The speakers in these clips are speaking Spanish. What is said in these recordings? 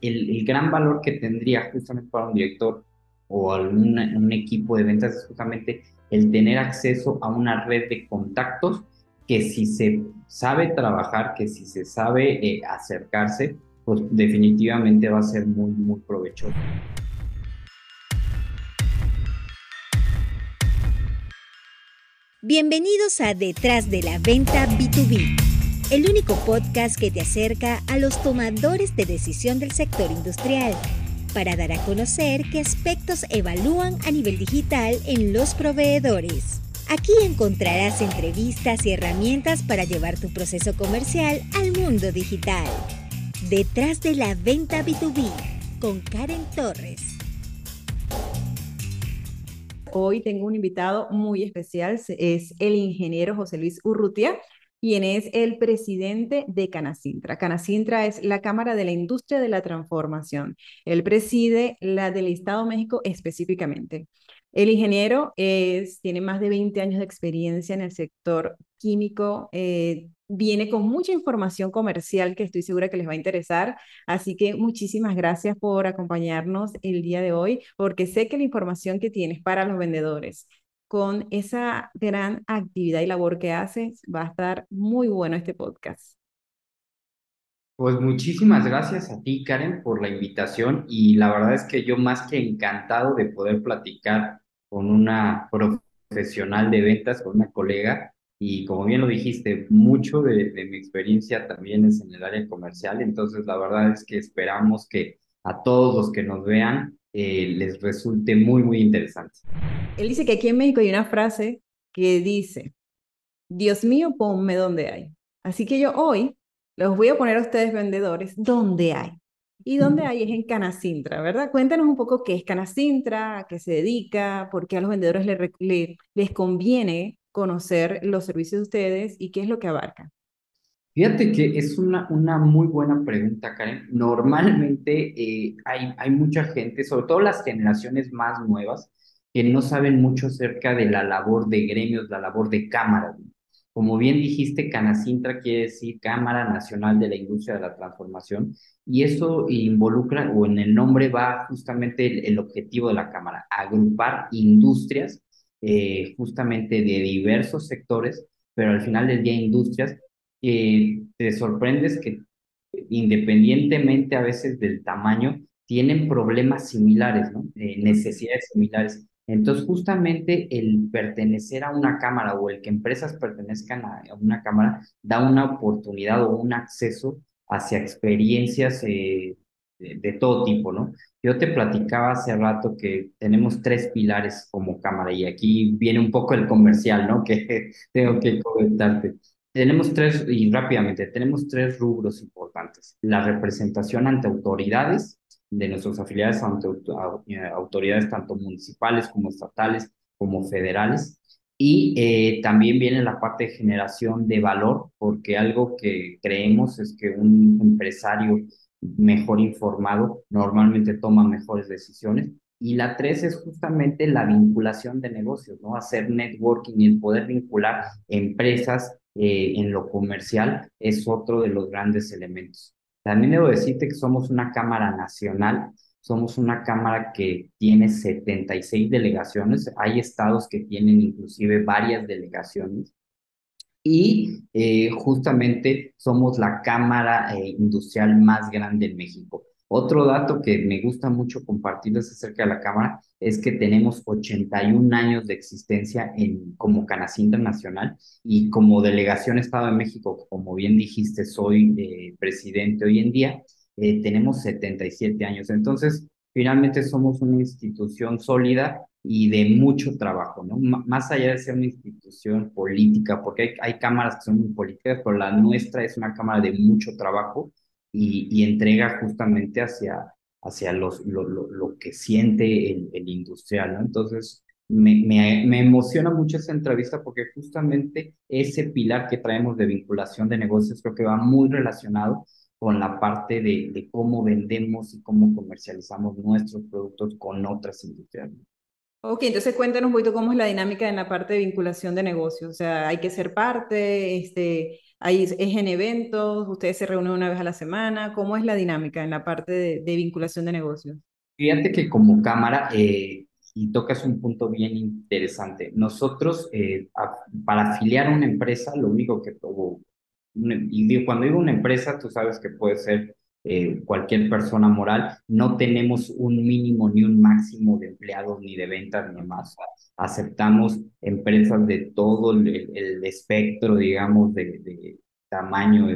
el, gran valor que tendría justamente para un director o algún un equipo de ventas es justamente el tener acceso a una red de contactos que si se sabe trabajar, que si se sabe eh, acercarse, pues definitivamente va a ser muy, muy provechoso. Bienvenidos a Detrás de la Venta B2B, el único podcast que te acerca a los tomadores de decisión del sector industrial para dar a conocer qué aspectos evalúan a nivel digital en los proveedores. Aquí encontrarás entrevistas y herramientas para llevar tu proceso comercial al mundo digital. Detrás de la Venta B2B con Karen Torres hoy tengo un invitado muy especial, es el ingeniero José Luis Urrutia, quien es el presidente de Canacintra. Canacintra es la Cámara de la Industria de la Transformación. Él preside la del Estado de México específicamente. El ingeniero tiene más de 20 años de experiencia en el sector químico, eh, viene con mucha información comercial que estoy segura que les va a interesar. Así que muchísimas gracias por acompañarnos el día de hoy, porque sé que la información que tienes para los vendedores con esa gran actividad y labor que haces, va a estar muy bueno este podcast. Pues muchísimas gracias a ti, Karen, por la invitación y la verdad es que yo más que encantado de poder platicar con una profesional de ventas, con una colega, y como bien lo dijiste, mucho de, mi experiencia también es en el área comercial, entonces la verdad es que esperamos que a todos los que nos vean eh, les resulte muy, muy interesante. Él dice que aquí en México hay una frase que dice, Dios mío, ponme donde hay. Así que yo hoy los voy a poner a ustedes vendedores donde hay. Y donde hay es en Canacintra, ¿verdad? Cuéntanos un poco qué es Canacintra, a qué se dedica, por qué a los vendedores les, les conviene conocer los servicios de ustedes y qué es lo que abarcan? Fíjate que es una, una muy buena pregunta, Karen. Normalmente eh, hay, hay mucha gente, sobre todo las generaciones más nuevas, que no saben mucho acerca de la labor de gremios, la labor de cámaras. Como bien dijiste, Canacintra quiere decir Cámara Nacional de la Industria de la Transformación, y eso involucra, o en el nombre va justamente el, el objetivo de la Cámara, agrupar industrias eh, justamente de diversos sectores, pero al final del día industrias, que te sorprendes que independientemente a veces del tamaño, tienen problemas similares, necesidades similares. Entonces, justamente el pertenecer a una cámara o el que empresas pertenezcan a, una cámara da una oportunidad o un acceso hacia experiencias eh, de, todo tipo, ¿no? Yo te platicaba hace rato que tenemos tres pilares como cámara y aquí viene un poco el comercial, ¿no? Que tengo que comentarte. Tenemos tres, y rápidamente, tenemos tres rubros importantes. La representación ante autoridades de nuestros afiliados ante eh, autoridades tanto municipales como estatales como federales. Y eh, también viene la parte de generación de valor, porque algo que creemos es que un empresario mejor informado, normalmente toma mejores decisiones. Y la tres es justamente la vinculación de negocios, ¿no? Hacer networking y el poder vincular empresas eh, en lo comercial es otro de los grandes elementos. También debo decirte que somos una cámara nacional, somos una cámara que tiene 76 delegaciones, hay estados que tienen inclusive varias delegaciones y eh, justamente somos la cámara eh, industrial más grande en México. Otro dato que me gusta mucho compartirles acerca de la cámara es que tenemos 81 años de existencia en, como Canacintra Nacional y como delegación Estado de México, como bien dijiste, soy eh, presidente hoy en día, tenemos 77 años. Entonces, finalmente somos una institución sólida y de mucho trabajo, ¿no? más allá de ser una institución política, porque hay, cámaras que son muy políticas, pero la nuestra es una cámara de mucho trabajo y, y entrega justamente hacia, hacia los, lo, lo, que siente el, el, industrial, ¿no? Entonces, me, me, me, emociona mucho esa entrevista porque justamente ese pilar que traemos de vinculación de negocios creo que va muy relacionado con la parte de, de cómo vendemos y cómo comercializamos nuestros productos con otras industrias. Ok, entonces cuéntanos un poquito cómo es la dinámica en la parte de vinculación de negocios. O sea, hay que ser parte, este, Ahí es en eventos, ustedes se reúnen una vez a la semana, ¿cómo es la dinámica en la parte de, vinculación de negocios? Fíjate que como cámara, eh, y tocas un punto bien interesante, nosotros eh, para afiliar a una empresa, lo único que, tuvo y cuando digo una empresa, tú sabes que puede ser eh, cualquier persona moral, no tenemos un mínimo ni un máximo de empleados ni de ventas ni más. Aceptamos empresas de todo el, espectro, digamos, de, tamaño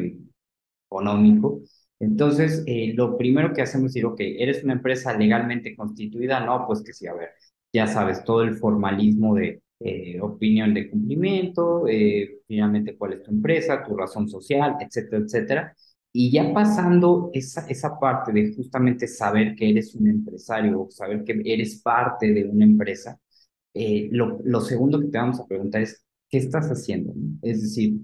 económico entonces, eh, lo primero que hacemos es decir, ok, eres una empresa legalmente constituida, no, pues que sí, a ver, ya sabes, todo el formalismo de eh, opinión de cumplimiento, finalmente cuál es tu empresa, tu razón social, etcétera, etcétera. Y ya pasando esa, esa parte de justamente saber que eres un empresario o saber que eres parte de una empresa, lo, lo segundo que te vamos a preguntar es, ¿qué estás haciendo? Es decir,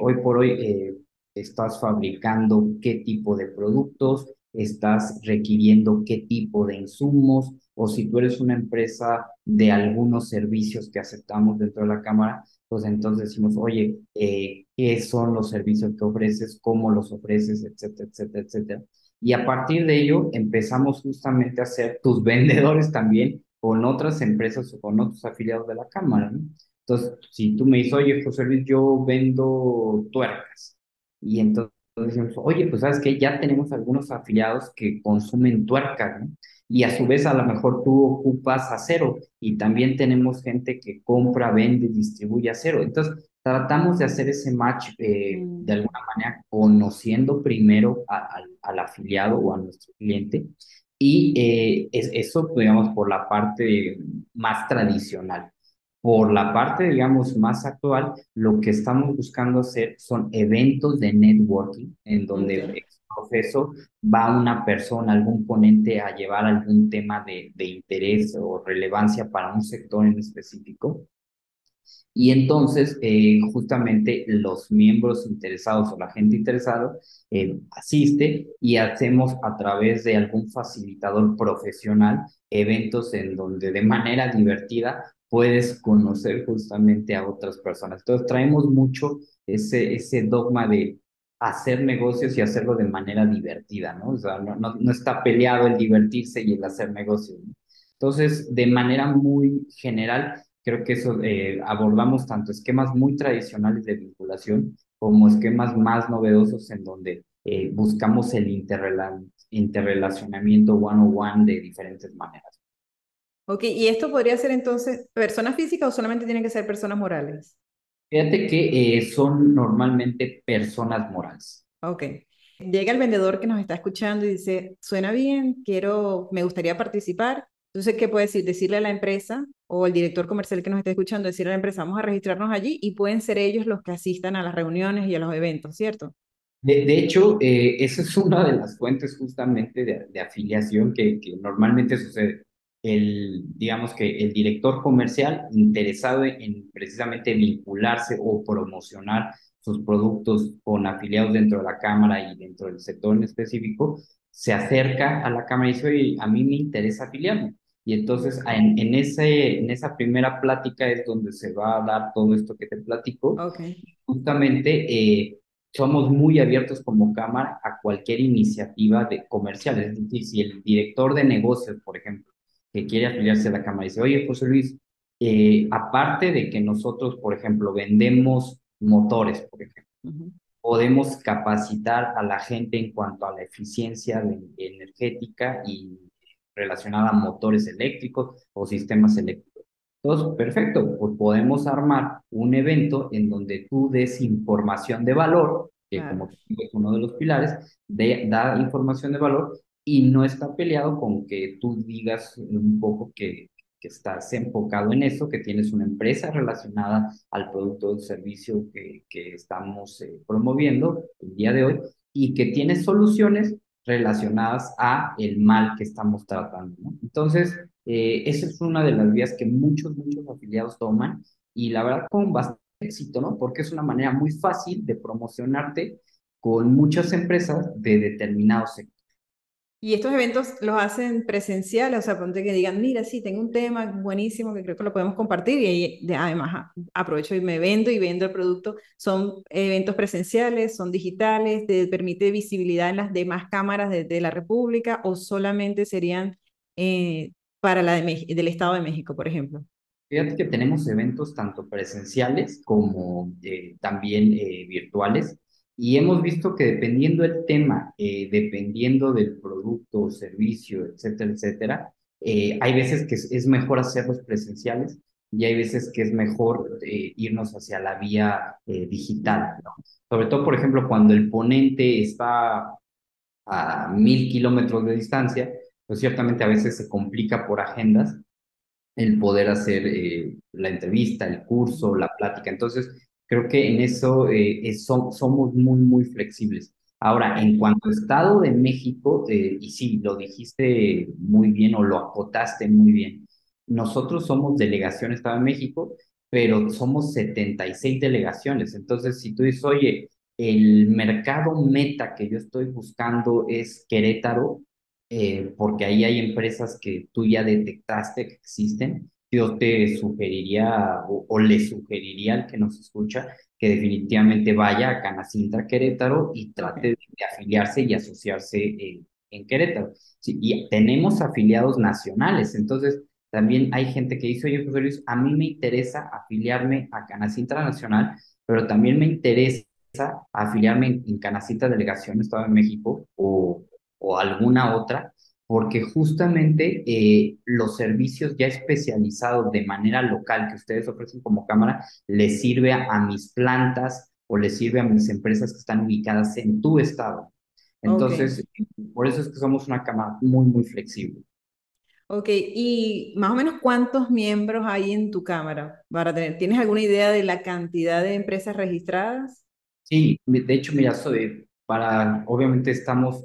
hoy por hoy estás fabricando qué tipo de productos, estás requiriendo qué tipo de insumos, o si tú eres una empresa de algunos servicios que aceptamos dentro de la cámara, pues entonces decimos, oye, eh, ¿qué son los servicios que ofreces? ¿Cómo los ofreces? Etcétera, etcétera, etcétera. Y a partir de ello empezamos justamente a ser tus vendedores también con otras empresas o con otros afiliados de la cámara. ¿no? Entonces, si tú me dices, oye, José Luis, yo vendo tuercas, y entonces decimos, oye, pues sabes que ya tenemos algunos afiliados que consumen tuerca, ¿no? Y a su vez a lo mejor tú ocupas acero y también tenemos gente que compra, vende, distribuye acero. Entonces tratamos de hacer ese match eh, mm. de alguna manera conociendo primero al afiliado o a nuestro cliente y eh, es, eso, digamos, por la parte más tradicional. Por la parte, digamos, más actual, lo que estamos buscando hacer son eventos de networking en donde okay. Proceso va una persona, algún ponente a llevar algún tema de, de interés o relevancia para un sector en específico. Y entonces, eh, justamente los miembros interesados o la gente interesada eh, asiste y hacemos a través de algún facilitador profesional eventos en donde de manera divertida puedes conocer justamente a otras personas. Entonces traemos mucho ese, ese dogma de hacer negocios y hacerlo de manera divertida, ¿no? O sea, no, no, está peleado el divertirse y el hacer negocios. Entonces, de manera muy general, creo que eso eh, abordamos tanto esquemas muy tradicionales de vinculación como esquemas más novedosos en donde eh, buscamos el interrelacionamiento one-on-one de diferentes maneras. Ok, ¿y esto podría ser entonces personas físicas o solamente tienen que ser personas morales? Fíjate que eh, son normalmente personas morales. Ok. Llega el vendedor que nos está escuchando y dice, suena bien, quiero, me gustaría participar. Entonces, ¿qué puede decir? Decirle a la empresa o el director comercial que nos está escuchando, decirle a la empresa, vamos a registrarnos allí y pueden ser ellos los que asistan a las reuniones y a los eventos, ¿cierto? De, de hecho, eh, esa es una de las fuentes justamente de, de afiliación que, que normalmente sucede el, digamos que el director comercial interesado en precisamente vincularse o promocionar sus productos con afiliados dentro de la Cámara y dentro del sector en específico, se acerca a la Cámara y dice, oye, a mí me interesa afiliarme. Y entonces en, en, ese, en esa primera plática es donde se va a dar todo esto que te platico. Okay. Justamente eh, somos muy abiertos como Cámara a cualquier iniciativa de comercial. Es decir, si el director de negocios, por ejemplo, que quiere afiliarse a la Cámara. Dice, oye, José Luis, eh, aparte de que nosotros, por ejemplo, vendemos motores, por ejemplo, uh -huh. podemos capacitar a la gente en cuanto a la eficiencia de, energética y relacionada a motores eléctricos o sistemas eléctricos. Entonces, perfecto, pues podemos armar un evento en donde tú des información de valor, que claro. como es uno de los pilares, de, da información de valor y no está peleado con que tú digas un poco que, que estás enfocado en eso, que tienes una empresa relacionada al producto o servicio que, que estamos eh, promoviendo el día de hoy y que tienes soluciones relacionadas a el mal que estamos tratando. Entonces, eh, esa es una de las vías que muchos, muchos afiliados toman y la verdad con bastante éxito, ¿no? Porque es una manera muy fácil de promocionarte con muchas empresas de determinados sectores. Y estos eventos los hacen presenciales, o sea, ponte que digan, mira, sí, tengo un tema buenísimo que creo que lo podemos compartir y ahí, además aprovecho y me vendo y vendo el producto. Son eventos presenciales, son digitales, te permite visibilidad en las demás cámaras de, la República o solamente serían eh, para la del Estado de México, por ejemplo. Fíjate que tenemos eventos tanto presenciales como eh, también eh, virtuales y hemos visto que dependiendo del tema, eh, dependiendo del producto servicio, etcétera, etcétera, hay veces que es, mejor hacerlos presenciales y hay veces que es mejor irnos hacia la vía digital. Sobre todo, por ejemplo, cuando el ponente está a mil kilómetros de distancia, pues ciertamente a veces se complica por agendas el poder hacer eh, la entrevista, el curso, la plática. Entonces, creo que en eso eh, somos muy, muy flexibles. Ahora, en cuanto a Estado de México, eh, y sí, lo dijiste muy bien o lo acotaste muy bien, nosotros somos delegación Estado de México, pero somos 76 delegaciones. Entonces, si tú dices, oye, el mercado meta que yo estoy buscando es Querétaro, eh, porque ahí hay empresas que tú ya detectaste que existen, yo te sugeriría o, le sugeriría al que nos escucha que definitivamente vaya a Canacintra Querétaro y trate de, afiliarse y asociarse eh, en Querétaro. Sí, y tenemos afiliados nacionales, entonces también hay gente que dice, oye, José Luis, a mí me interesa afiliarme a Canacintra Nacional, pero también me interesa afiliarme en, en Canacintra Delegación Estado de México o o alguna otra, porque justamente eh, los servicios ya especializados de manera local que ustedes ofrecen como cámara les sirve a, mis plantas o les sirve a mis empresas que están ubicadas en tu estado. Entonces, por eso es que somos una cámara muy, muy flexible. Ok, y más o menos cuántos miembros hay en tu cámara para tener, ¿tienes alguna idea de la cantidad de empresas registradas? Sí, de hecho, mira, soy, para, obviamente estamos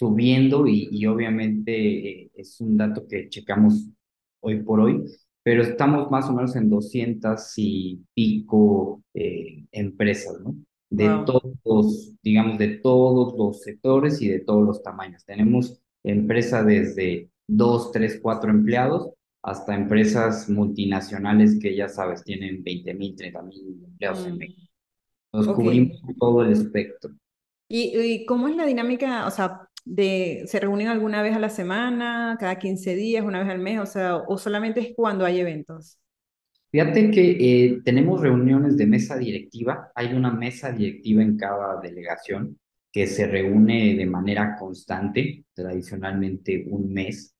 subiendo y, obviamente eh, es un dato que checamos hoy por hoy, pero estamos más o menos en 200 y pico eh, empresas, ¿no? De todos, digamos, de todos los sectores y de todos los tamaños. Tenemos empresas desde 2, 3, 4 empleados hasta empresas multinacionales que ya sabes, tienen 20 mil, 30 mil empleados en mm. México. Nos cubrimos todo el espectro. ¿Y, ¿Y, cómo es la dinámica? O sea, de, ¿se reúnen alguna vez a la semana, cada 15 días, una vez al mes? O sea, o solamente es cuando hay eventos. Fíjate que eh, tenemos reuniones de mesa directiva. Hay una mesa directiva en cada delegación que se reúne de manera constante, tradicionalmente un mes.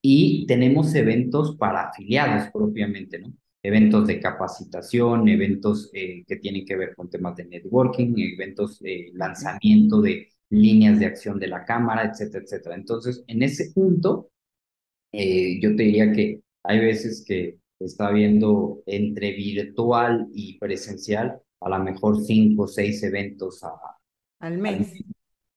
Y tenemos eventos para afiliados propiamente, ¿no? Eventos de capacitación, eventos eh, que tienen que ver con temas de networking, eventos de lanzamiento de líneas de acción de la cámara, etcétera, etcétera. Entonces, en ese punto, eh, yo te diría que hay veces que está viendo entre virtual y presencial a lo mejor cinco o seis eventos al mes.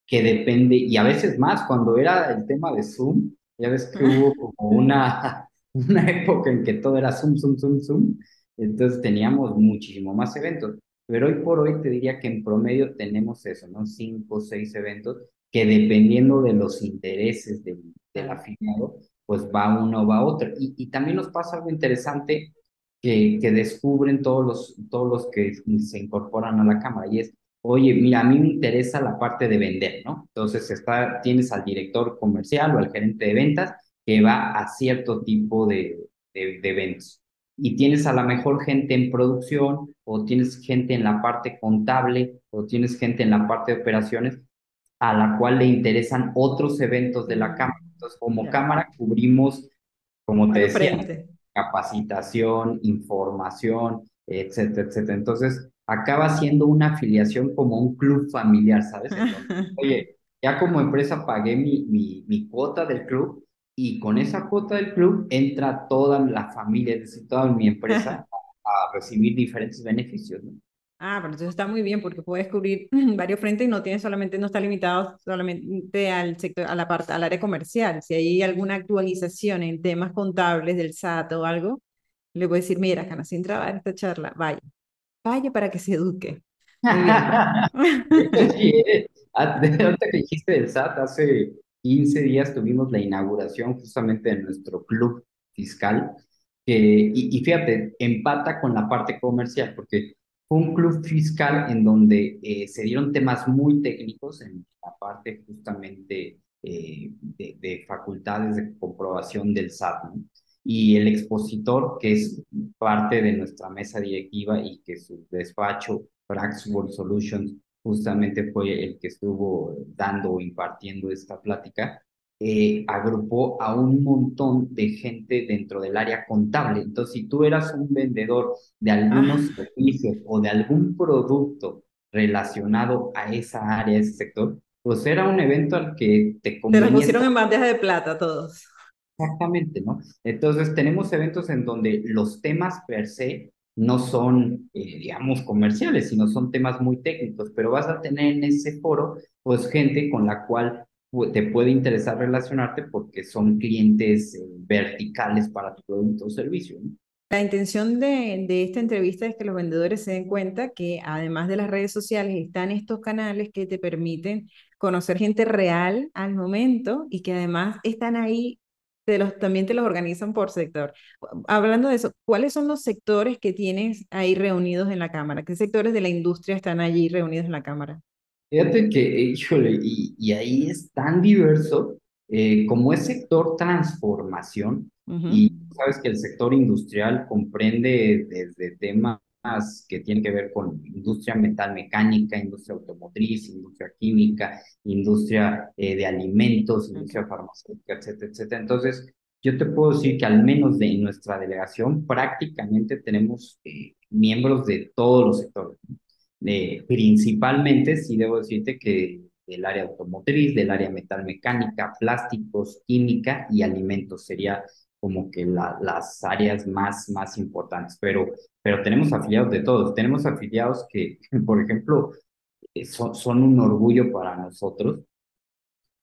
que depende, y a veces más, cuando era el tema de Zoom, ya ves que hubo como una, una época en que todo era Zoom, Zoom, Zoom, Zoom, entonces teníamos muchísimo más eventos. Pero hoy por hoy te diría que en promedio tenemos eso, ¿no? Cinco o seis eventos que dependiendo de los intereses del, del afiliado, pues va uno o va otro. Y, y también nos pasa algo interesante que, que descubren todos los, todos los que se incorporan a la cámara y es, oye, mira, a mí me interesa la parte de vender, ¿no? Entonces está, tienes al director comercial o al gerente de ventas que va a cierto tipo de, de, de eventos y tienes a la mejor gente en producción o tienes gente en la parte contable o tienes gente en la parte de operaciones a la cual le interesan otros eventos de la cámara. Entonces, como cámara cubrimos, como te decía, capacitación, información, etcétera, etcétera. Entonces, acaba siendo una afiliación como un club familiar, ¿sabes? oye, ya como empresa pagué mi, mi, mi cuota del club, y con esa cuota del club entra toda la familia, es decir, toda mi empresa a recibir diferentes beneficios. ¿no? Ah, pero entonces está muy bien porque puedes cubrir varios frentes y no tiene solamente, no está limitado solamente al sector, a la parte, al área comercial. Si hay alguna actualización en temas contables del SAT o algo, le puedes decir, mira, sin trabajar esta charla, vaya, vaya para que se eduque. sí, eh, ah, que dijiste del SAT hace 15 días tuvimos la inauguración justamente de nuestro club fiscal, que, y, y fíjate, empata con la parte comercial, porque fue un club fiscal en donde eh, se dieron temas muy técnicos en la parte justamente eh, de, de, facultades de comprobación del SAT. ¿no? Y el expositor, que es parte de nuestra mesa directiva y que su despacho, Prax World Solutions, justamente fue el que estuvo dando o impartiendo esta plática, eh, agrupó a un montón de gente dentro del área contable. Entonces, si tú eras un vendedor de algunos ah. servicios o de algún producto relacionado a esa área, ese sector, pues era un evento al que te. Te pusieron en bandeja de plata todos. Exactamente, ¿no? Entonces, tenemos eventos en donde los temas per se no son, eh, digamos, comerciales, sino son temas muy técnicos, pero vas a tener en ese foro, pues, gente con la cual te puede interesar relacionarte porque son clientes eh, verticales para tu producto o servicio. La intención de, de, esta entrevista es que los vendedores se den cuenta que además de las redes sociales están estos canales que te permiten conocer gente real al momento y que además están ahí, también te los organizan por sector. Hablando de eso, ¿cuáles son los sectores que tienes ahí reunidos en la Cámara? ¿Qué sectores de la industria están allí reunidos en la Cámara? Fíjate que, híjole, y, y ahí es tan diverso eh, como es sector transformación, y sabes que el sector industrial comprende desde temas que tienen que ver con industria metalmecánica, industria automotriz, industria química, industria eh, de alimentos, industria farmacéutica, etcétera, etcétera. Entonces, yo te puedo decir que al menos de nuestra delegación prácticamente tenemos eh, miembros de todos los sectores principalmente, sí debo decirte que del área automotriz, del área metalmecánica, plásticos, química y alimentos sería como que la, las áreas más, más importantes, pero, pero tenemos afiliados de todos, tenemos afiliados que, por ejemplo, eh, son, son un orgullo para nosotros,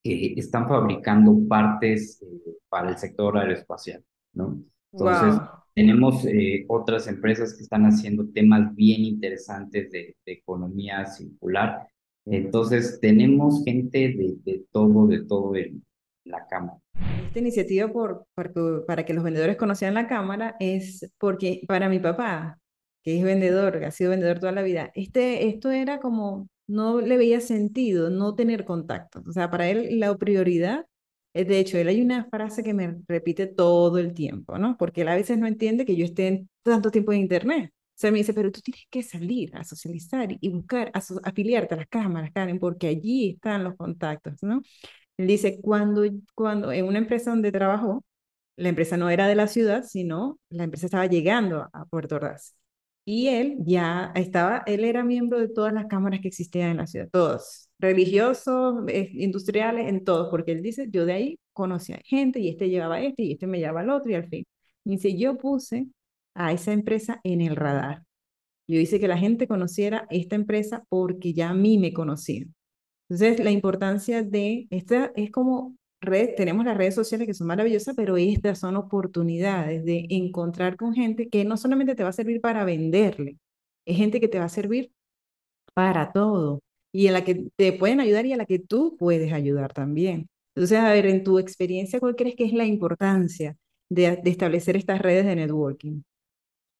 que están fabricando partes eh, para el sector aeroespacial, ¿no? Entonces, tenemos eh, otras empresas que están haciendo temas bien interesantes de, economía circular. Entonces, tenemos gente de, de todo, de todo en la Cámara. Esta iniciativa por, para que los vendedores conocieran la Cámara es porque para mi papá, que es vendedor, que ha sido vendedor toda la vida, este, esto era como, no le veía sentido no tener contacto. O sea, para él la prioridad de hecho, él hay una frase que me repite todo el tiempo, ¿no? Porque él a veces no entiende que yo esté tanto tiempo en Internet. O sea, me dice, pero tú tienes que salir a socializar y buscar, a afiliarte a las cámaras, Karen, porque allí están los contactos, ¿no? Él dice, cuando, cuando en una empresa donde trabajó, la empresa no era de la ciudad, sino la empresa estaba llegando a Puerto Ordaz. Y él ya estaba, él era miembro de todas las cámaras que existían en la ciudad, todos, religiosos, eh, industriales, en todos, porque él dice, yo de ahí conocía gente y este llevaba este y este me llevaba al otro y al fin. dice, yo puse a esa empresa en el radar. Yo hice que la gente conociera esta empresa porque ya a mí me conocían. Entonces, la importancia de, esta es como red, tenemos las redes sociales que son maravillosas, pero estas son oportunidades de encontrar con gente que no solamente te va a servir para venderle, es gente que te va a servir para todo y en la que te pueden ayudar y a la que tú puedes ayudar también. Entonces, a ver, en tu experiencia, ¿cuál crees que es la importancia de, establecer estas redes de networking?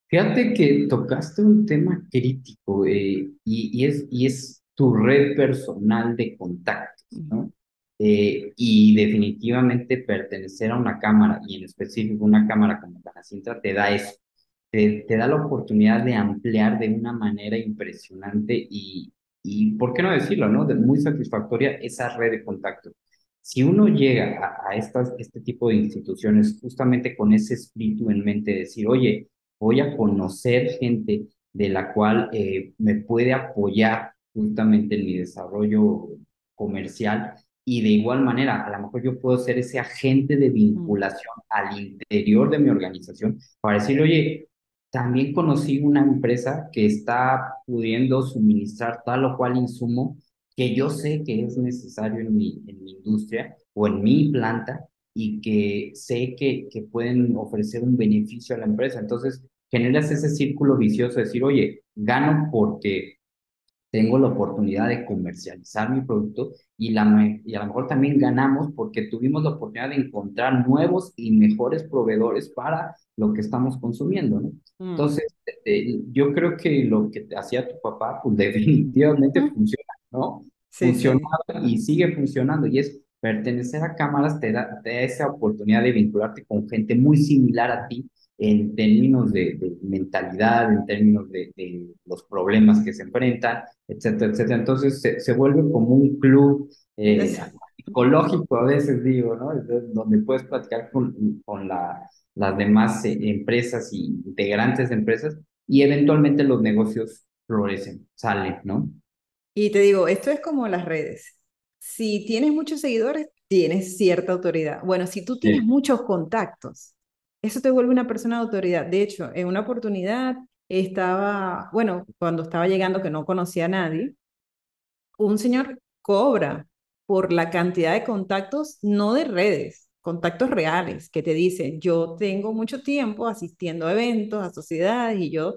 Fíjate que tocaste un tema crítico eh, y, y, es, y es tu red personal de contactos, ¿no? Eh, y definitivamente pertenecer a una cámara, y en específico una cámara como Canacintra, te da eso, te, te, da la oportunidad de ampliar de una manera impresionante y, y ¿por qué no decirlo, no? De muy satisfactoria esa red de contacto. Si uno llega a, a estas, este tipo de instituciones justamente con ese espíritu en mente, de decir, oye, voy a conocer gente de la cual eh, me puede apoyar justamente en mi desarrollo comercial, y de igual manera, a lo mejor yo puedo ser ese agente de vinculación al interior de mi organización para decir, oye, también conocí una empresa que está pudiendo suministrar tal o cual insumo que yo sé que es necesario en mi, en mi industria o en mi planta y que sé que, que pueden ofrecer un beneficio a la empresa. Entonces, generas ese círculo vicioso de decir, oye, gano porque tengo la oportunidad de comercializar mi producto y, la, y a lo mejor también ganamos porque tuvimos la oportunidad de encontrar nuevos y mejores proveedores para lo que estamos consumiendo, ¿no? Mm. Entonces, eh, yo creo que lo que hacía tu papá, pues definitivamente funciona, ¿no? Sí, Funcionaba y sigue funcionando y es pertenecer a cámaras te da, te da esa oportunidad de vincularte con gente muy similar a ti en términos de, mentalidad, en términos de, los problemas que se enfrentan, etcétera, etcétera. Entonces se, se vuelve como un club eh, psicológico, a veces digo, ¿no? Donde puedes platicar con, con la, las demás eh, empresas y integrantes de empresas y eventualmente los negocios florecen, salen, ¿no? Y te digo, esto es como las redes. Si tienes muchos seguidores, tienes cierta autoridad. Bueno, si tú tienes muchos contactos, eso te vuelve una persona de autoridad. De hecho, en una oportunidad estaba, bueno, cuando estaba llegando que no conocía a nadie, un señor cobra por la cantidad de contactos, no de redes, contactos reales, que te dicen, yo tengo mucho tiempo asistiendo a eventos, a sociedades, y yo,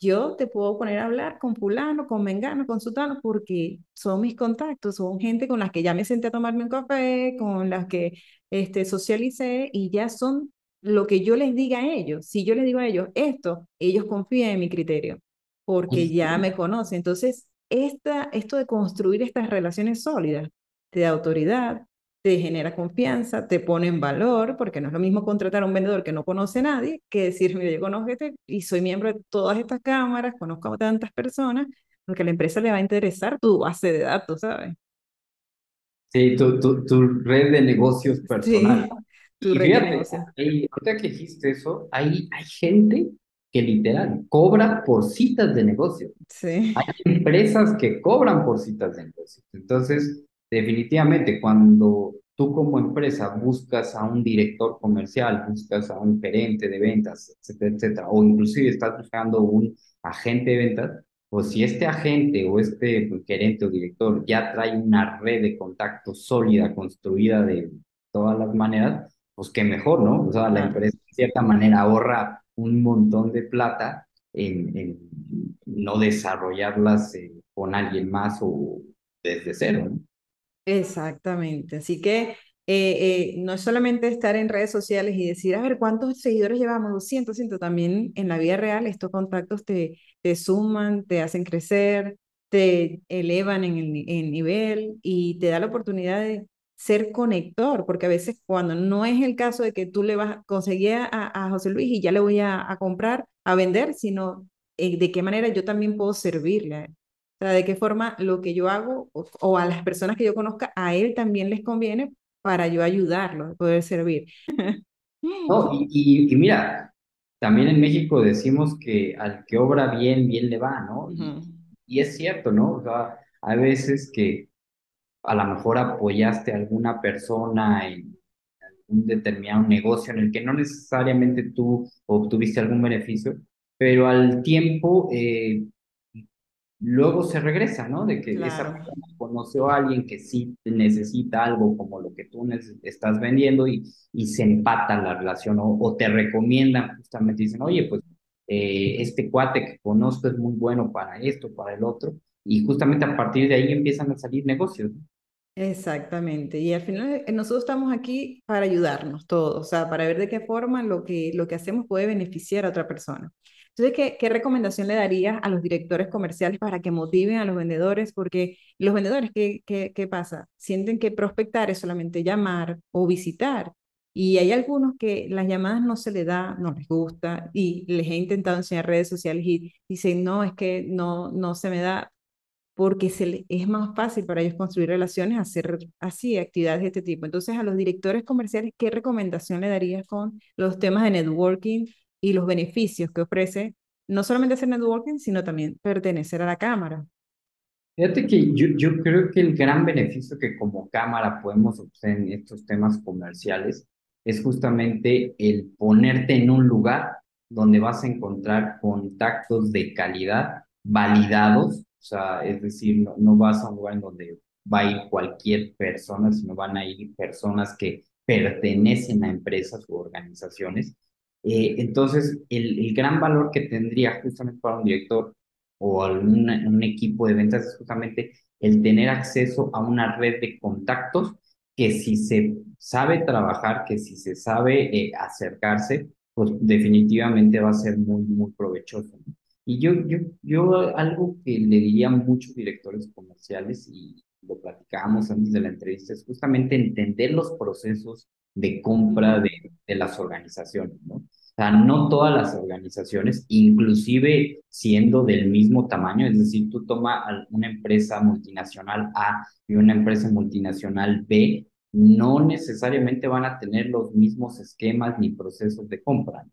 yo te puedo poner a hablar con fulano, con mengano, con sutano, porque son mis contactos, son gente con las que ya me senté a tomarme un café, con las que este, socialicé, y ya son lo que yo les diga a ellos, si yo les digo a ellos esto, ellos confían en mi criterio, porque ya me conocen. Entonces, esta, esto de construir estas relaciones sólidas te da autoridad, te genera confianza, te pone en valor, porque no es lo mismo contratar a un vendedor que no conoce a nadie que decir, mira, yo conozco este y soy miembro de todas estas cámaras, conozco a tantas personas, porque a la empresa le va a interesar tu base de datos, ¿sabes? Sí, tu, tu, tu red de negocios personal. Y fíjate, ahorita que dijiste eso, hay, hay gente que literal cobra por citas de negocio. Sí. Hay empresas que cobran por citas de negocio. Entonces, definitivamente, cuando tú como empresa buscas a un director comercial, buscas a un gerente de ventas, etcétera, etcétera, o inclusive estás buscando un agente de ventas, pues si este agente o este gerente o director ya trae una red de contactos sólida, construida de todas las maneras, pues qué mejor, ¿no? O sea, la empresa de cierta manera ahorra un montón de plata en, no desarrollarlas eh, con alguien más o desde cero, ¿no? Exactamente. Así que eh, eh, no es solamente estar en redes sociales y decir, a ver, ¿cuántos seguidores llevamos? 200, 100. También en la vida real estos contactos te, te suman, te hacen crecer, te elevan en el en nivel y te da la oportunidad de ser conector, porque a veces cuando no es el caso de que tú le vas a conseguir a, a José Luis y ya le voy a, comprar, a vender, sino eh, de qué manera yo también puedo servirle. O sea, de qué forma lo que yo hago o, a las personas que yo conozca, a él también les conviene para yo ayudarlo, poder servir. No, y, y, mira, también en México decimos que al que obra bien, bien le va, ¿no? y, es cierto, ¿no? O sea, hay veces que a lo mejor apoyaste a alguna persona en un determinado negocio en el que no necesariamente tú obtuviste algún beneficio, pero al tiempo eh, luego se regresa, ¿no? De que esa persona conoció a alguien que sí necesita algo como lo que tú estás vendiendo y, y se empata la relación o, te recomiendan justamente, dicen, oye, pues eh, este cuate que conozco es muy bueno para esto, para el otro, y justamente a partir de ahí empiezan a salir negocios. Exactamente. Y al final eh, nosotros estamos aquí para ayudarnos todos, o sea, para ver de qué forma lo que, lo que hacemos puede beneficiar a otra persona. Entonces, ¿qué, ¿qué recomendación le darías a los directores comerciales para que motiven a los vendedores? Porque los vendedores, ¿qué, qué, qué pasa? Sienten que prospectar es solamente llamar o visitar. Y hay algunos que las llamadas no se les da, no les gusta, y les he intentado enseñar redes sociales y dicen, no, es que no, no se me da porque se es más fácil para ellos construir relaciones, hacer así actividades de este tipo. Entonces, a los directores comerciales, ¿qué recomendación le darías con los temas de networking y los beneficios que ofrece no solamente hacer networking, sino también pertenecer a la cámara? Fíjate que yo, yo creo que el gran beneficio que como cámara podemos obtener en estos temas comerciales es justamente el ponerte en un lugar donde vas a encontrar contactos de calidad validados o sea, es decir, no, vas a un lugar en donde va a ir cualquier persona, sino van a ir personas que pertenecen a empresas u organizaciones. Eh, entonces, el, el, gran valor que tendría justamente para un director o algún un equipo de ventas es justamente el tener acceso a una red de contactos que si se sabe trabajar, que si se sabe eh, acercarse, pues definitivamente va a ser muy, muy provechoso. Y yo, yo, yo algo que le diría a muchos directores comerciales, y lo platicábamos antes de la entrevista, es justamente entender los procesos de compra de, de las organizaciones, ¿no? O sea, no todas las organizaciones, inclusive siendo del mismo tamaño, es decir, tú toma una empresa multinacional A y una empresa multinacional B, no necesariamente van a tener los mismos esquemas ni procesos de compra.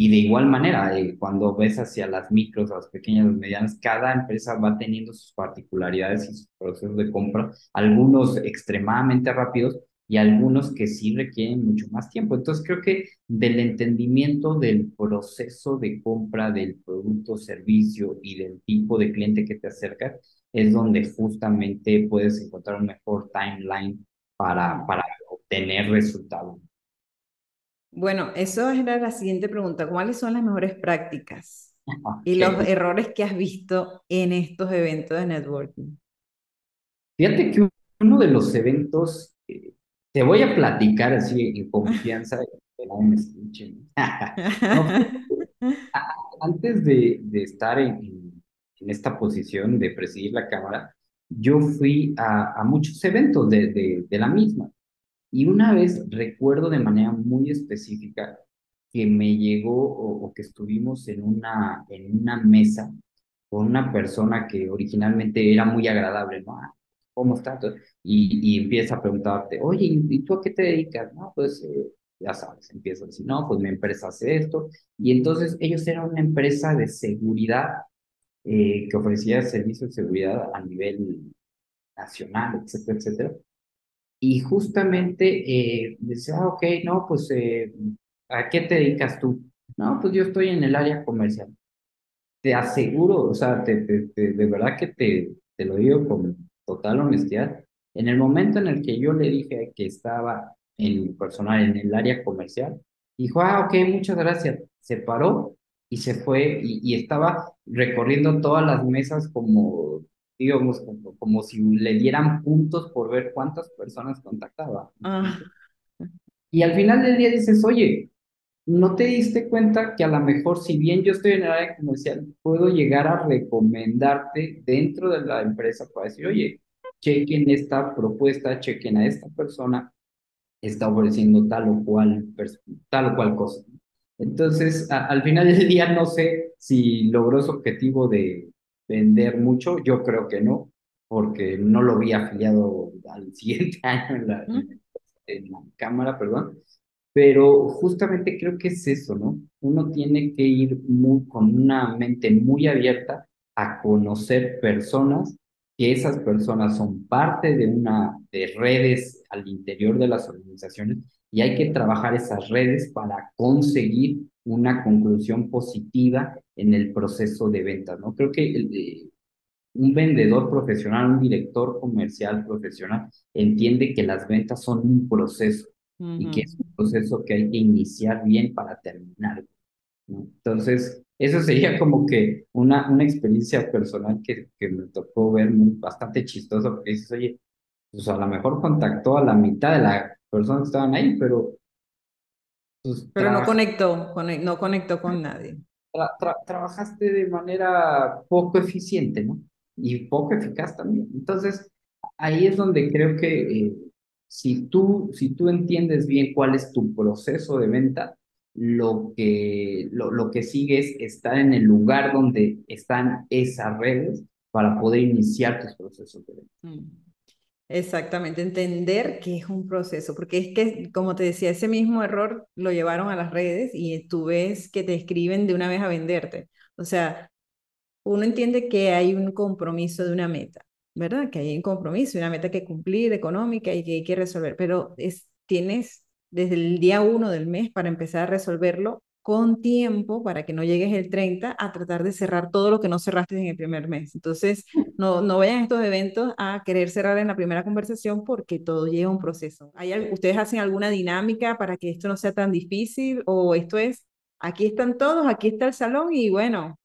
Y de igual manera, eh, cuando ves hacia las micros, las pequeñas, las medianas, cada empresa va teniendo sus particularidades y sus procesos de compra, algunos extremadamente rápidos y algunos que sí requieren mucho más tiempo. Entonces creo que del entendimiento del proceso de compra del producto, servicio y del tipo de cliente que te acerca, es donde justamente puedes encontrar un mejor timeline para, para obtener resultados. Bueno, eso era la siguiente pregunta. ¿Cuáles son las mejores prácticas y los errores que has visto en estos eventos de networking? Fíjate que uno de los eventos, eh, te voy a platicar así en confianza, que no me escuchen. antes de, de estar en, en, esta posición de presidir la Cámara, yo fui a, a muchos eventos de, de, de la misma. Y una vez recuerdo de manera muy específica que me llegó o, que estuvimos en una, en una mesa con una persona que originalmente era muy agradable, ¿no? Ah, ¿Cómo estás? Y, y empieza a preguntarte, oye, ¿y tú a qué te dedicas? No, pues eh, ya sabes, empieza a decir, no, pues mi empresa hace esto. Y entonces ellos eran una empresa de seguridad eh, que ofrecía servicios de seguridad a nivel nacional, etcétera, etcétera. Y justamente eh, decía, ah, ok, no, pues, eh, ¿a qué te dedicas tú? No, pues yo estoy en el área comercial. Te aseguro, o sea, te, de verdad que te, te lo digo con total honestidad, en el momento en el que yo le dije que estaba en personal en el área comercial, dijo, ah, ok, muchas gracias. Se paró y se fue y, y estaba recorriendo todas las mesas como digamos, como, como, si le dieran puntos por ver cuántas personas contactaba. Ah. Y al final del día dices, oye, ¿no te diste cuenta que a lo mejor, si bien yo estoy en el área comercial, puedo llegar a recomendarte dentro de la empresa para decir, oye, chequen esta propuesta, chequen a esta persona, está ofreciendo tal o cual, tal o cual cosa. Entonces, al final del día no sé si logró su objetivo de, vender mucho, yo creo que no, porque no lo vi afiliado al siguiente año en la, en la cámara, perdón, pero justamente creo que es eso, ¿no? Uno tiene que ir muy, con una mente muy abierta a conocer personas, que esas personas son parte de una de redes al interior de las organizaciones y hay que trabajar esas redes para conseguir una conclusión positiva en el proceso de ventas, ¿no? Creo que un vendedor profesional, un director comercial profesional, entiende que las ventas son un proceso y que es un proceso que hay que iniciar bien para terminar. ¿no? Entonces, eso sería como que una, una experiencia personal que, que me tocó ver muy, bastante chistoso, porque dices, oye, pues a lo mejor contactó a la mitad de las personas que estaban ahí, pero pues, Pero no conectó, no conectó con nadie. Trabajaste de manera poco eficiente, ¿no? Y poco eficaz también. Entonces, ahí es donde creo que eh, si, tú, si tú entiendes bien cuál es tu proceso de venta, lo que, lo, lo que sigue es estar en el lugar donde están esas redes para poder iniciar tus procesos de venta. Mm. Exactamente, entender que es un proceso, porque es que, como te decía, ese mismo error lo llevaron a las redes y tú ves que te escriben de una vez a venderte. O sea, uno entiende que hay un compromiso de una meta, ¿verdad? Que hay un compromiso, una meta que cumplir económica y que hay que resolver, pero es, tienes desde el día uno del mes para empezar a resolverlo con tiempo para que no llegues el 30 a tratar de cerrar todo lo que no cerraste en el primer mes. Entonces, no, no vayan a estos eventos a querer cerrar en la primera conversación porque todo lleva un proceso. ¿Hay, ¿Ustedes hacen alguna dinámica para que esto no sea tan difícil o esto es, aquí están todos, aquí está el salón y bueno,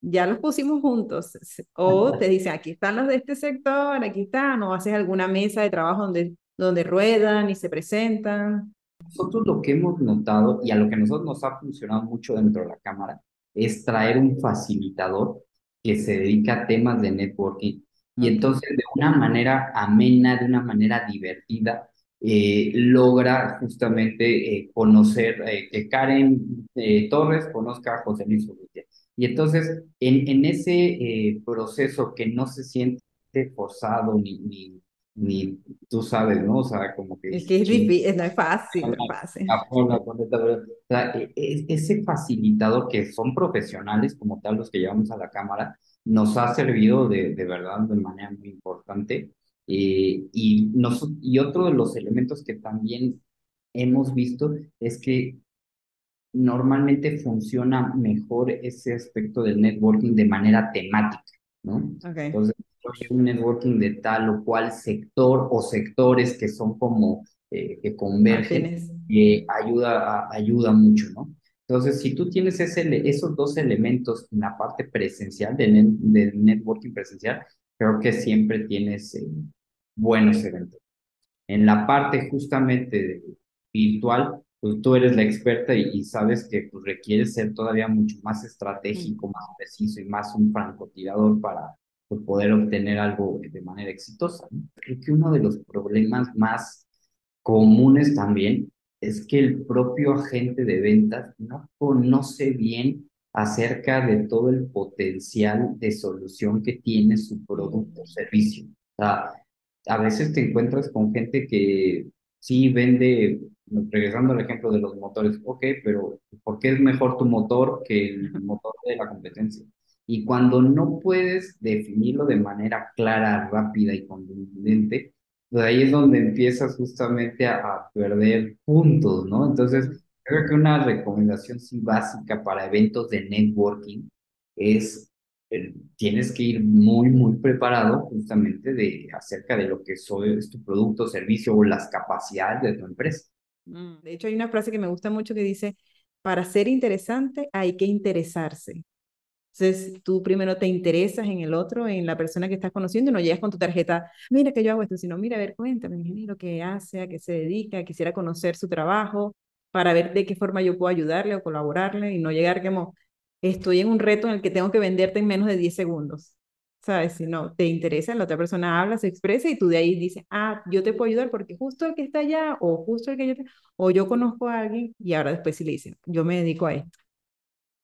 ya los pusimos juntos. O te dicen, aquí están los de este sector, aquí están, o haces alguna mesa de trabajo donde, donde ruedan y se presentan. Nosotros lo que hemos notado y a lo que a nosotros nos ha funcionado mucho dentro de la cámara es traer un facilitador que se dedica a temas de networking y entonces de una manera amena, de una manera divertida, eh, logra justamente eh, conocer, eh, que Karen Torres conozca a José Luis Urrutia. Y entonces, en, en ese proceso que no se siente forzado ni, ni, ni tú sabes, ¿no? O sea, como que... Es que es difícil, no es fácil, no es fácil. O sea, e, ese facilitador que son profesionales como tal los que llevamos a la cámara, nos ha servido de, de verdad de manera muy importante. Eh, y, nos, y otro de los elementos que también hemos visto es que normalmente funciona mejor ese aspecto del networking de manera temática, ¿no? Okay. Entonces, un networking de tal o cual sector o sectores que son como eh, que convergen, que ayuda, ayuda mucho, ¿no? Entonces, si tú tienes ese, esos dos elementos en la parte presencial del, networking presencial, creo que siempre tienes eh, buenos eventos. En la parte justamente virtual, pues tú eres la experta y, sabes que pues, requiere ser todavía mucho más estratégico, más preciso y más un francotirador para pues, poder obtener algo de manera exitosa. Creo que uno de los problemas más comunes también es que el propio agente de ventas no conoce bien acerca de todo el potencial de solución que tiene su producto o servicio. O sea, a veces te encuentras con gente que sí vende, regresando al ejemplo de los motores, ok, pero ¿por qué es mejor tu motor que el motor de la competencia? Y cuando no puedes definirlo de manera clara, rápida y contundente, pues ahí es donde empiezas justamente a, perder puntos, ¿no? Entonces, creo que una recomendación sí básica para eventos de networking es tienes que ir muy, muy preparado justamente de acerca de lo que soy, es tu producto, servicio o las capacidades de tu empresa. Mm, de hecho, hay una frase que me gusta mucho que dice, para ser interesante hay que interesarse. Entonces, tú primero te interesas en el otro, en la persona que estás conociendo, y no llegas con tu tarjeta, mira que yo hago esto, sino mira, a ver, cuéntame, ingeniero, qué hace, a qué se dedica, quisiera conocer su trabajo para ver de qué forma yo puedo ayudarle o colaborarle y no llegar como, estoy en un reto en el que tengo que venderte en menos de 10 segundos. ¿Sabes? Si no te interesa, la otra persona habla, se expresa y tú de ahí dices, ah, yo te puedo ayudar porque justo el que está allá o justo el que yo, te... o yo conozco a alguien y ahora después sí le dicen, yo me dedico a esto.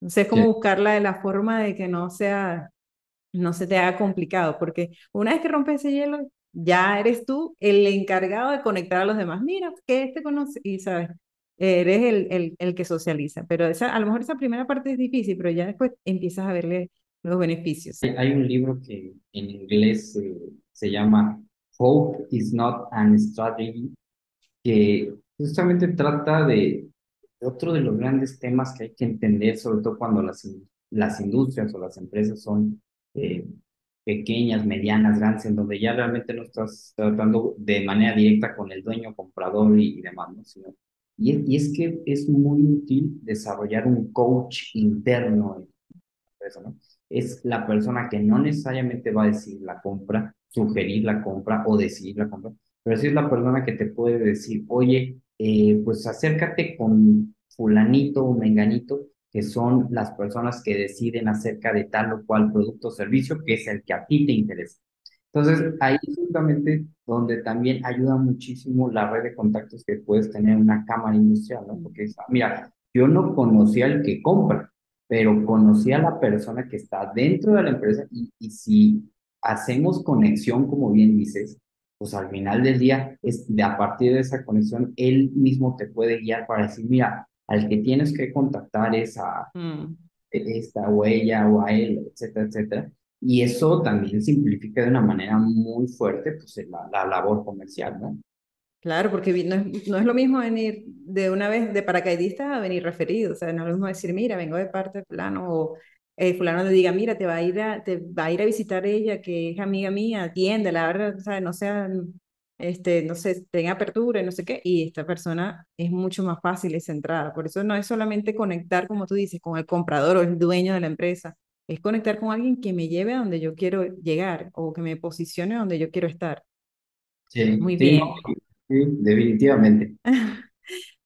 Entonces es como buscarla de la forma de que no sea, no se te haga complicado, porque una vez que rompes ese hielo, ya eres tú el encargado de conectar a los demás. Mira, que este conoce, y sabes, eres el, el, el que socializa. Pero esa, a lo mejor esa primera parte es difícil, pero ya después empiezas a verle los beneficios. Hay un libro que en inglés se llama Hope is not an strategy, que justamente trata de otro de los grandes temas que hay que entender, sobre todo cuando las, las industrias o las empresas son eh, pequeñas, medianas, grandes, en donde ya realmente no estás tratando de manera directa con el dueño, comprador y, demás, ¿no? Sino, y, y, es que es muy útil desarrollar un coach interno en empresa, ¿no? Es la persona que no necesariamente va a decir la compra, sugerir la compra o decidir la compra, pero sí es la persona que te puede decir, oye, eh, pues acércate con fulanito o menganito, que son las personas que deciden acerca de tal o cual producto o servicio, que es el que a ti te interesa. Entonces, ahí es justamente donde también ayuda muchísimo la red de contactos que puedes tener en una cámara industrial, ¿no? Porque, mira, yo no conocía al que compra, pero conocí a la persona que está dentro de la empresa y si hacemos conexión, como bien dices, pues al final del día, es de a partir de esa conexión, él mismo te puede guiar para decir, mira, al que tienes que contactar es a mm. esta huella o a él, etcétera, etcétera. Y eso también simplifica de una manera muy fuerte pues, la, la labor comercial, ¿no? Claro, porque no es, no es, lo mismo venir de una vez de paracaidista a venir referido. O sea, no es lo mismo decir, mira, vengo de parte de fulano, o eh, fulano te diga, mira, te va a ir a, te va a ir a visitar ella, que es amiga mía, atiende, la verdad, o sea, no sea, este, no sé, tenga apertura y no sé qué, y esta persona es mucho más fácil esa entrada. Por eso no es solamente conectar, como tú dices, con el comprador o el dueño de la empresa, es conectar con alguien que me lleve a donde yo quiero llegar o que me posicione donde yo quiero estar. Sí, Muy sí, bien. sí, definitivamente.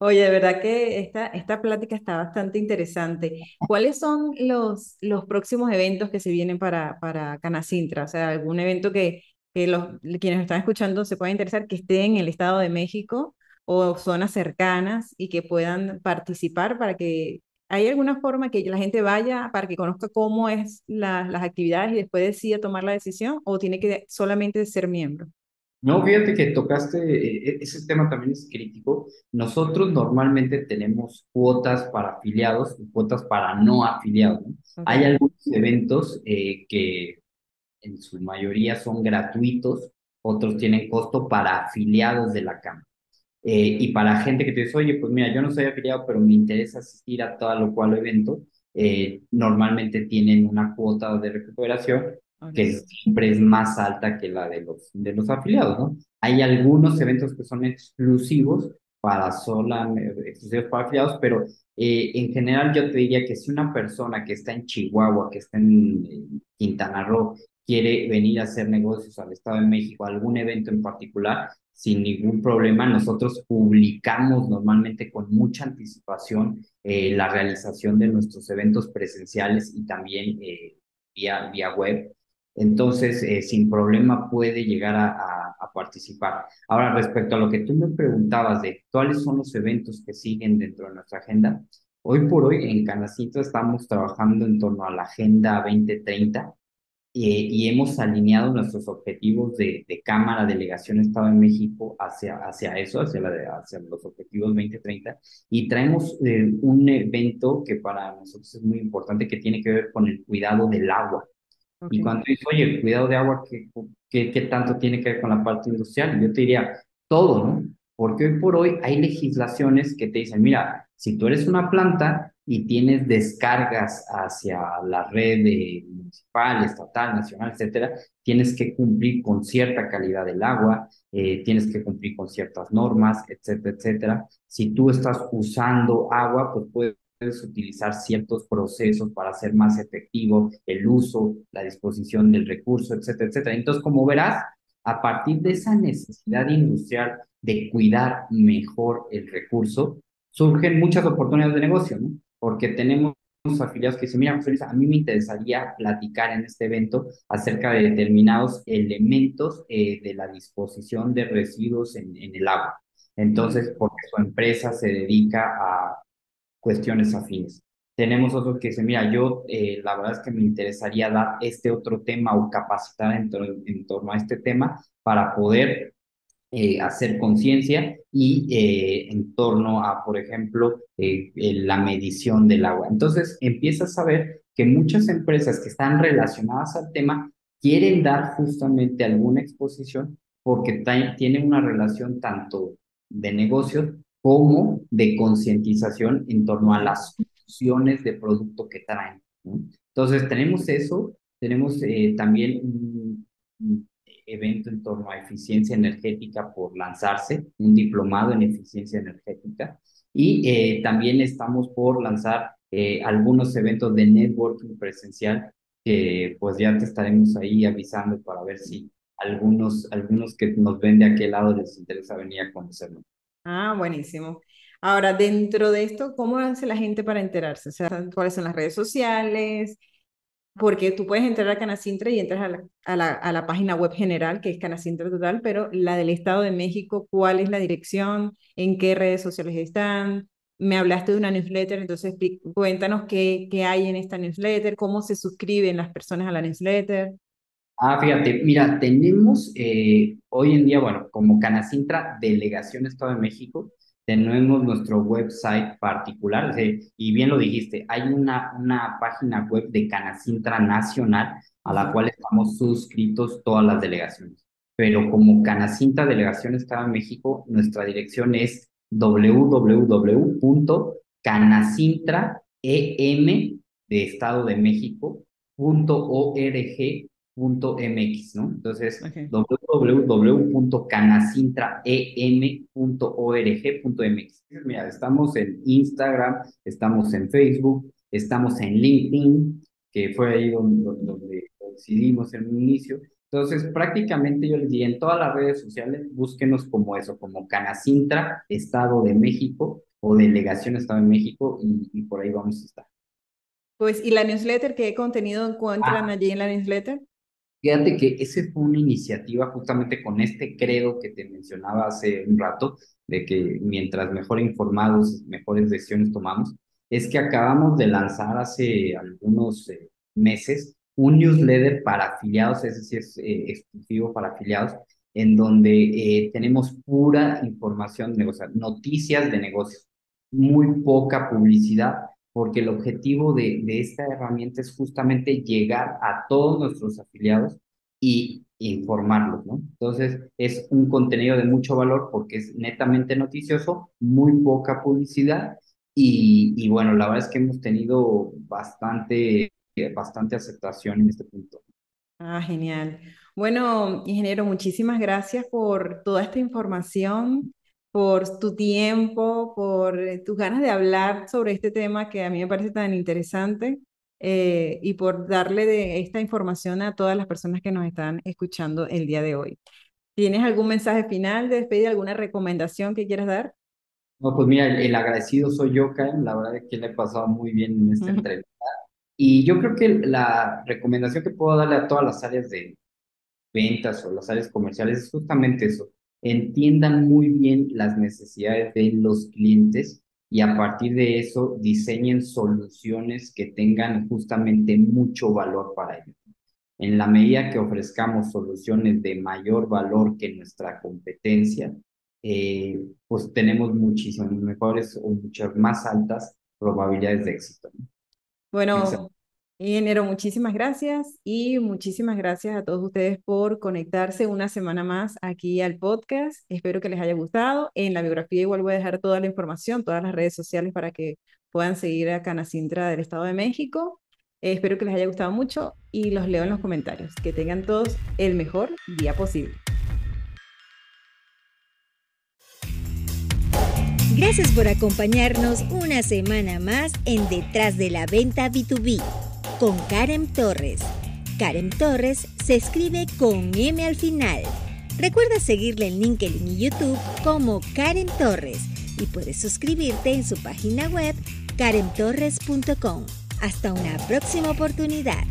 Oye, de verdad que esta, esta plática está bastante interesante. ¿Cuáles son los, los próximos eventos que se vienen para, para Canacintra? O sea, algún evento que, que los, quienes están escuchando se puedan interesar, que esté en el Estado de México o zonas cercanas y que puedan participar para que ¿Hay alguna forma que la gente vaya para que conozca cómo es la, las actividades y después decida tomar la decisión o tiene que solamente ser miembro? No, fíjate que tocaste, eh, e, ese tema también es crítico. Nosotros normalmente tenemos cuotas para afiliados y cuotas para no afiliados. ¿no? Hay algunos eventos eh, que en su mayoría son gratuitos, otros tienen costo para afiliados de la Cámara. Eh, y para gente que te dice, oye, pues mira, yo no soy afiliado, pero me interesa asistir a tal o cual evento, eh, normalmente tienen una cuota de recuperación que siempre es más alta que la de los, de los afiliados, ¿no? Hay algunos eventos que son exclusivos para sola, exclusivos para afiliados, pero eh, en general yo te diría que si una persona que está en Chihuahua, que está en, en Quintana Roo, quiere venir a hacer negocios al Estado de México, algún evento en particular, sin ningún problema. Nosotros publicamos normalmente con mucha anticipación eh, la realización de nuestros eventos presenciales y también eh, vía, vía web. Entonces, eh, sin problema puede llegar a, a, a, participar. Ahora, respecto a lo que tú me preguntabas de cuáles son los eventos que siguen dentro de nuestra agenda, hoy por hoy en Canacintra estamos trabajando en torno a la Agenda 2030 eh, y hemos alineado nuestros objetivos de, de, Cámara, Delegación Estado de México hacia, hacia eso, hacia, la de, hacia los objetivos 2030, y traemos eh, un evento que para nosotros es muy importante, que tiene que ver con el cuidado del agua. Y cuando dices, oye, el cuidado de agua, ¿qué, qué, ¿qué tanto tiene que ver con la parte industrial? Yo te diría, todo, ¿no? Porque hoy por hoy hay legislaciones que te dicen, mira, si tú eres una planta y tienes descargas hacia la red de municipal, estatal, nacional, etcétera, tienes que cumplir con cierta calidad del agua, eh, tienes que cumplir con ciertas normas, etcétera, etcétera. Si tú estás usando agua, pues puedes utilizar ciertos procesos para hacer más efectivo el uso, la disposición del recurso, etcétera, etcétera. Entonces, como verás, a partir de esa necesidad industrial de cuidar mejor el recurso, surgen muchas oportunidades de negocio, ¿no? Porque tenemos afiliados que dicen, mira, José Luis, a mí me interesaría platicar en este evento acerca de determinados elementos eh, de la disposición de residuos en, en el agua. Entonces, porque su empresa se dedica a cuestiones afines. Tenemos otros que dicen, mira, yo eh, la verdad es que me interesaría dar este otro tema o capacitar en, tor en torno a este tema para poder eh, hacer conciencia y eh, en torno a, por ejemplo, eh, la medición del agua. Entonces, empiezas a ver que muchas empresas que están relacionadas al tema quieren dar justamente alguna exposición porque tienen una relación tanto de negocios como de concientización en torno a las soluciones de producto que traen. ¿no? Entonces, tenemos eso, tenemos eh, también un, evento en torno a eficiencia energética por lanzarse, un diplomado en eficiencia energética, y eh, también estamos por lanzar eh, algunos eventos de networking presencial que pues ya te estaremos ahí avisando para ver si algunos, algunos que nos ven de aquel lado les interesa venir a conocernos. Ah, buenísimo. Ahora, dentro de esto, ¿cómo hace la gente para enterarse? O sea, ¿cuáles son las redes sociales? Porque tú puedes entrar a Canacintra y entras a la, a la, a la página web general, que es Canacintra Total, pero la del Estado de México, ¿cuál es la dirección? ¿En qué redes sociales están? Me hablaste de una newsletter, entonces cuéntanos qué, qué hay en esta newsletter, cómo se suscriben las personas a la newsletter. Ah, fíjate, mira, tenemos eh, hoy en día, bueno, como Canacintra Delegación Estado de México, tenemos nuestro website particular, y bien lo dijiste, hay una, una página web de Canacintra Nacional a la cual estamos suscritos todas las delegaciones. Pero como Canacintra Delegación Estado de México, nuestra dirección es www.canacintraem de Estado de México.org .mx, ¿no? Entonces, okay. www.canacintraem.org.mx. Mira, estamos en Instagram, estamos en Facebook, estamos en LinkedIn, que fue ahí donde, donde decidimos en un inicio. Entonces, prácticamente yo les diría, en todas las redes sociales, búsquenos como eso, como Canacintra, Estado de México o Delegación Estado de México y, y por ahí vamos a estar. Pues, ¿y la newsletter? ¿Qué contenido encuentran ah. allí en la newsletter? Fíjate que ese fue una iniciativa justamente con este credo que te mencionaba hace un rato, de que mientras mejor informados, mejores decisiones tomamos, es que acabamos de lanzar hace algunos eh, meses un newsletter para afiliados, ese sí es eh, exclusivo para afiliados, en donde eh, tenemos pura información de negocios, noticias de negocios, muy poca publicidad, porque el objetivo de, de esta herramienta es justamente llegar a todos nuestros afiliados y informarlos, ¿no? Entonces, es un contenido de mucho valor porque es netamente noticioso, muy poca publicidad y, y bueno, la verdad es que hemos tenido bastante, bastante aceptación en este punto. Ah, genial. Bueno, ingeniero, muchísimas gracias por toda esta información por tu tiempo, por eh, tus ganas de hablar sobre este tema que a mí me parece tan interesante eh, y por darle de esta información a todas las personas que nos están escuchando el día de hoy. ¿Tienes algún mensaje final de despedida, alguna recomendación que quieras dar? No, pues mira, el, agradecido soy yo, Karen. La verdad es que le he pasado muy bien en esta entrevista. Y yo creo que la recomendación que puedo darle a todas las áreas de ventas o las áreas comerciales es justamente eso entiendan muy bien las necesidades de los clientes y a partir de eso diseñen soluciones que tengan justamente mucho valor para ellos. En la medida que ofrezcamos soluciones de mayor valor que nuestra competencia, eh, pues tenemos muchísimas mejores o muchas más altas probabilidades de éxito. Bueno, Ingeniero, muchísimas gracias y muchísimas gracias a todos ustedes por conectarse una semana más aquí al podcast. Espero que les haya gustado. En la biografía igual voy a dejar toda la información, todas las redes sociales para que puedan seguir a Canacintra del Estado de México. espero que les haya gustado mucho y los leo en los comentarios. Que tengan todos el mejor día posible. Gracias por acompañarnos una semana más en Detrás de la Venta B2B con Karen Torres. Karen Torres se escribe con M al final. Recuerda seguirle en LinkedIn y YouTube como Karen Torres y puedes suscribirte en su página web karentorres.com. Hasta una próxima oportunidad.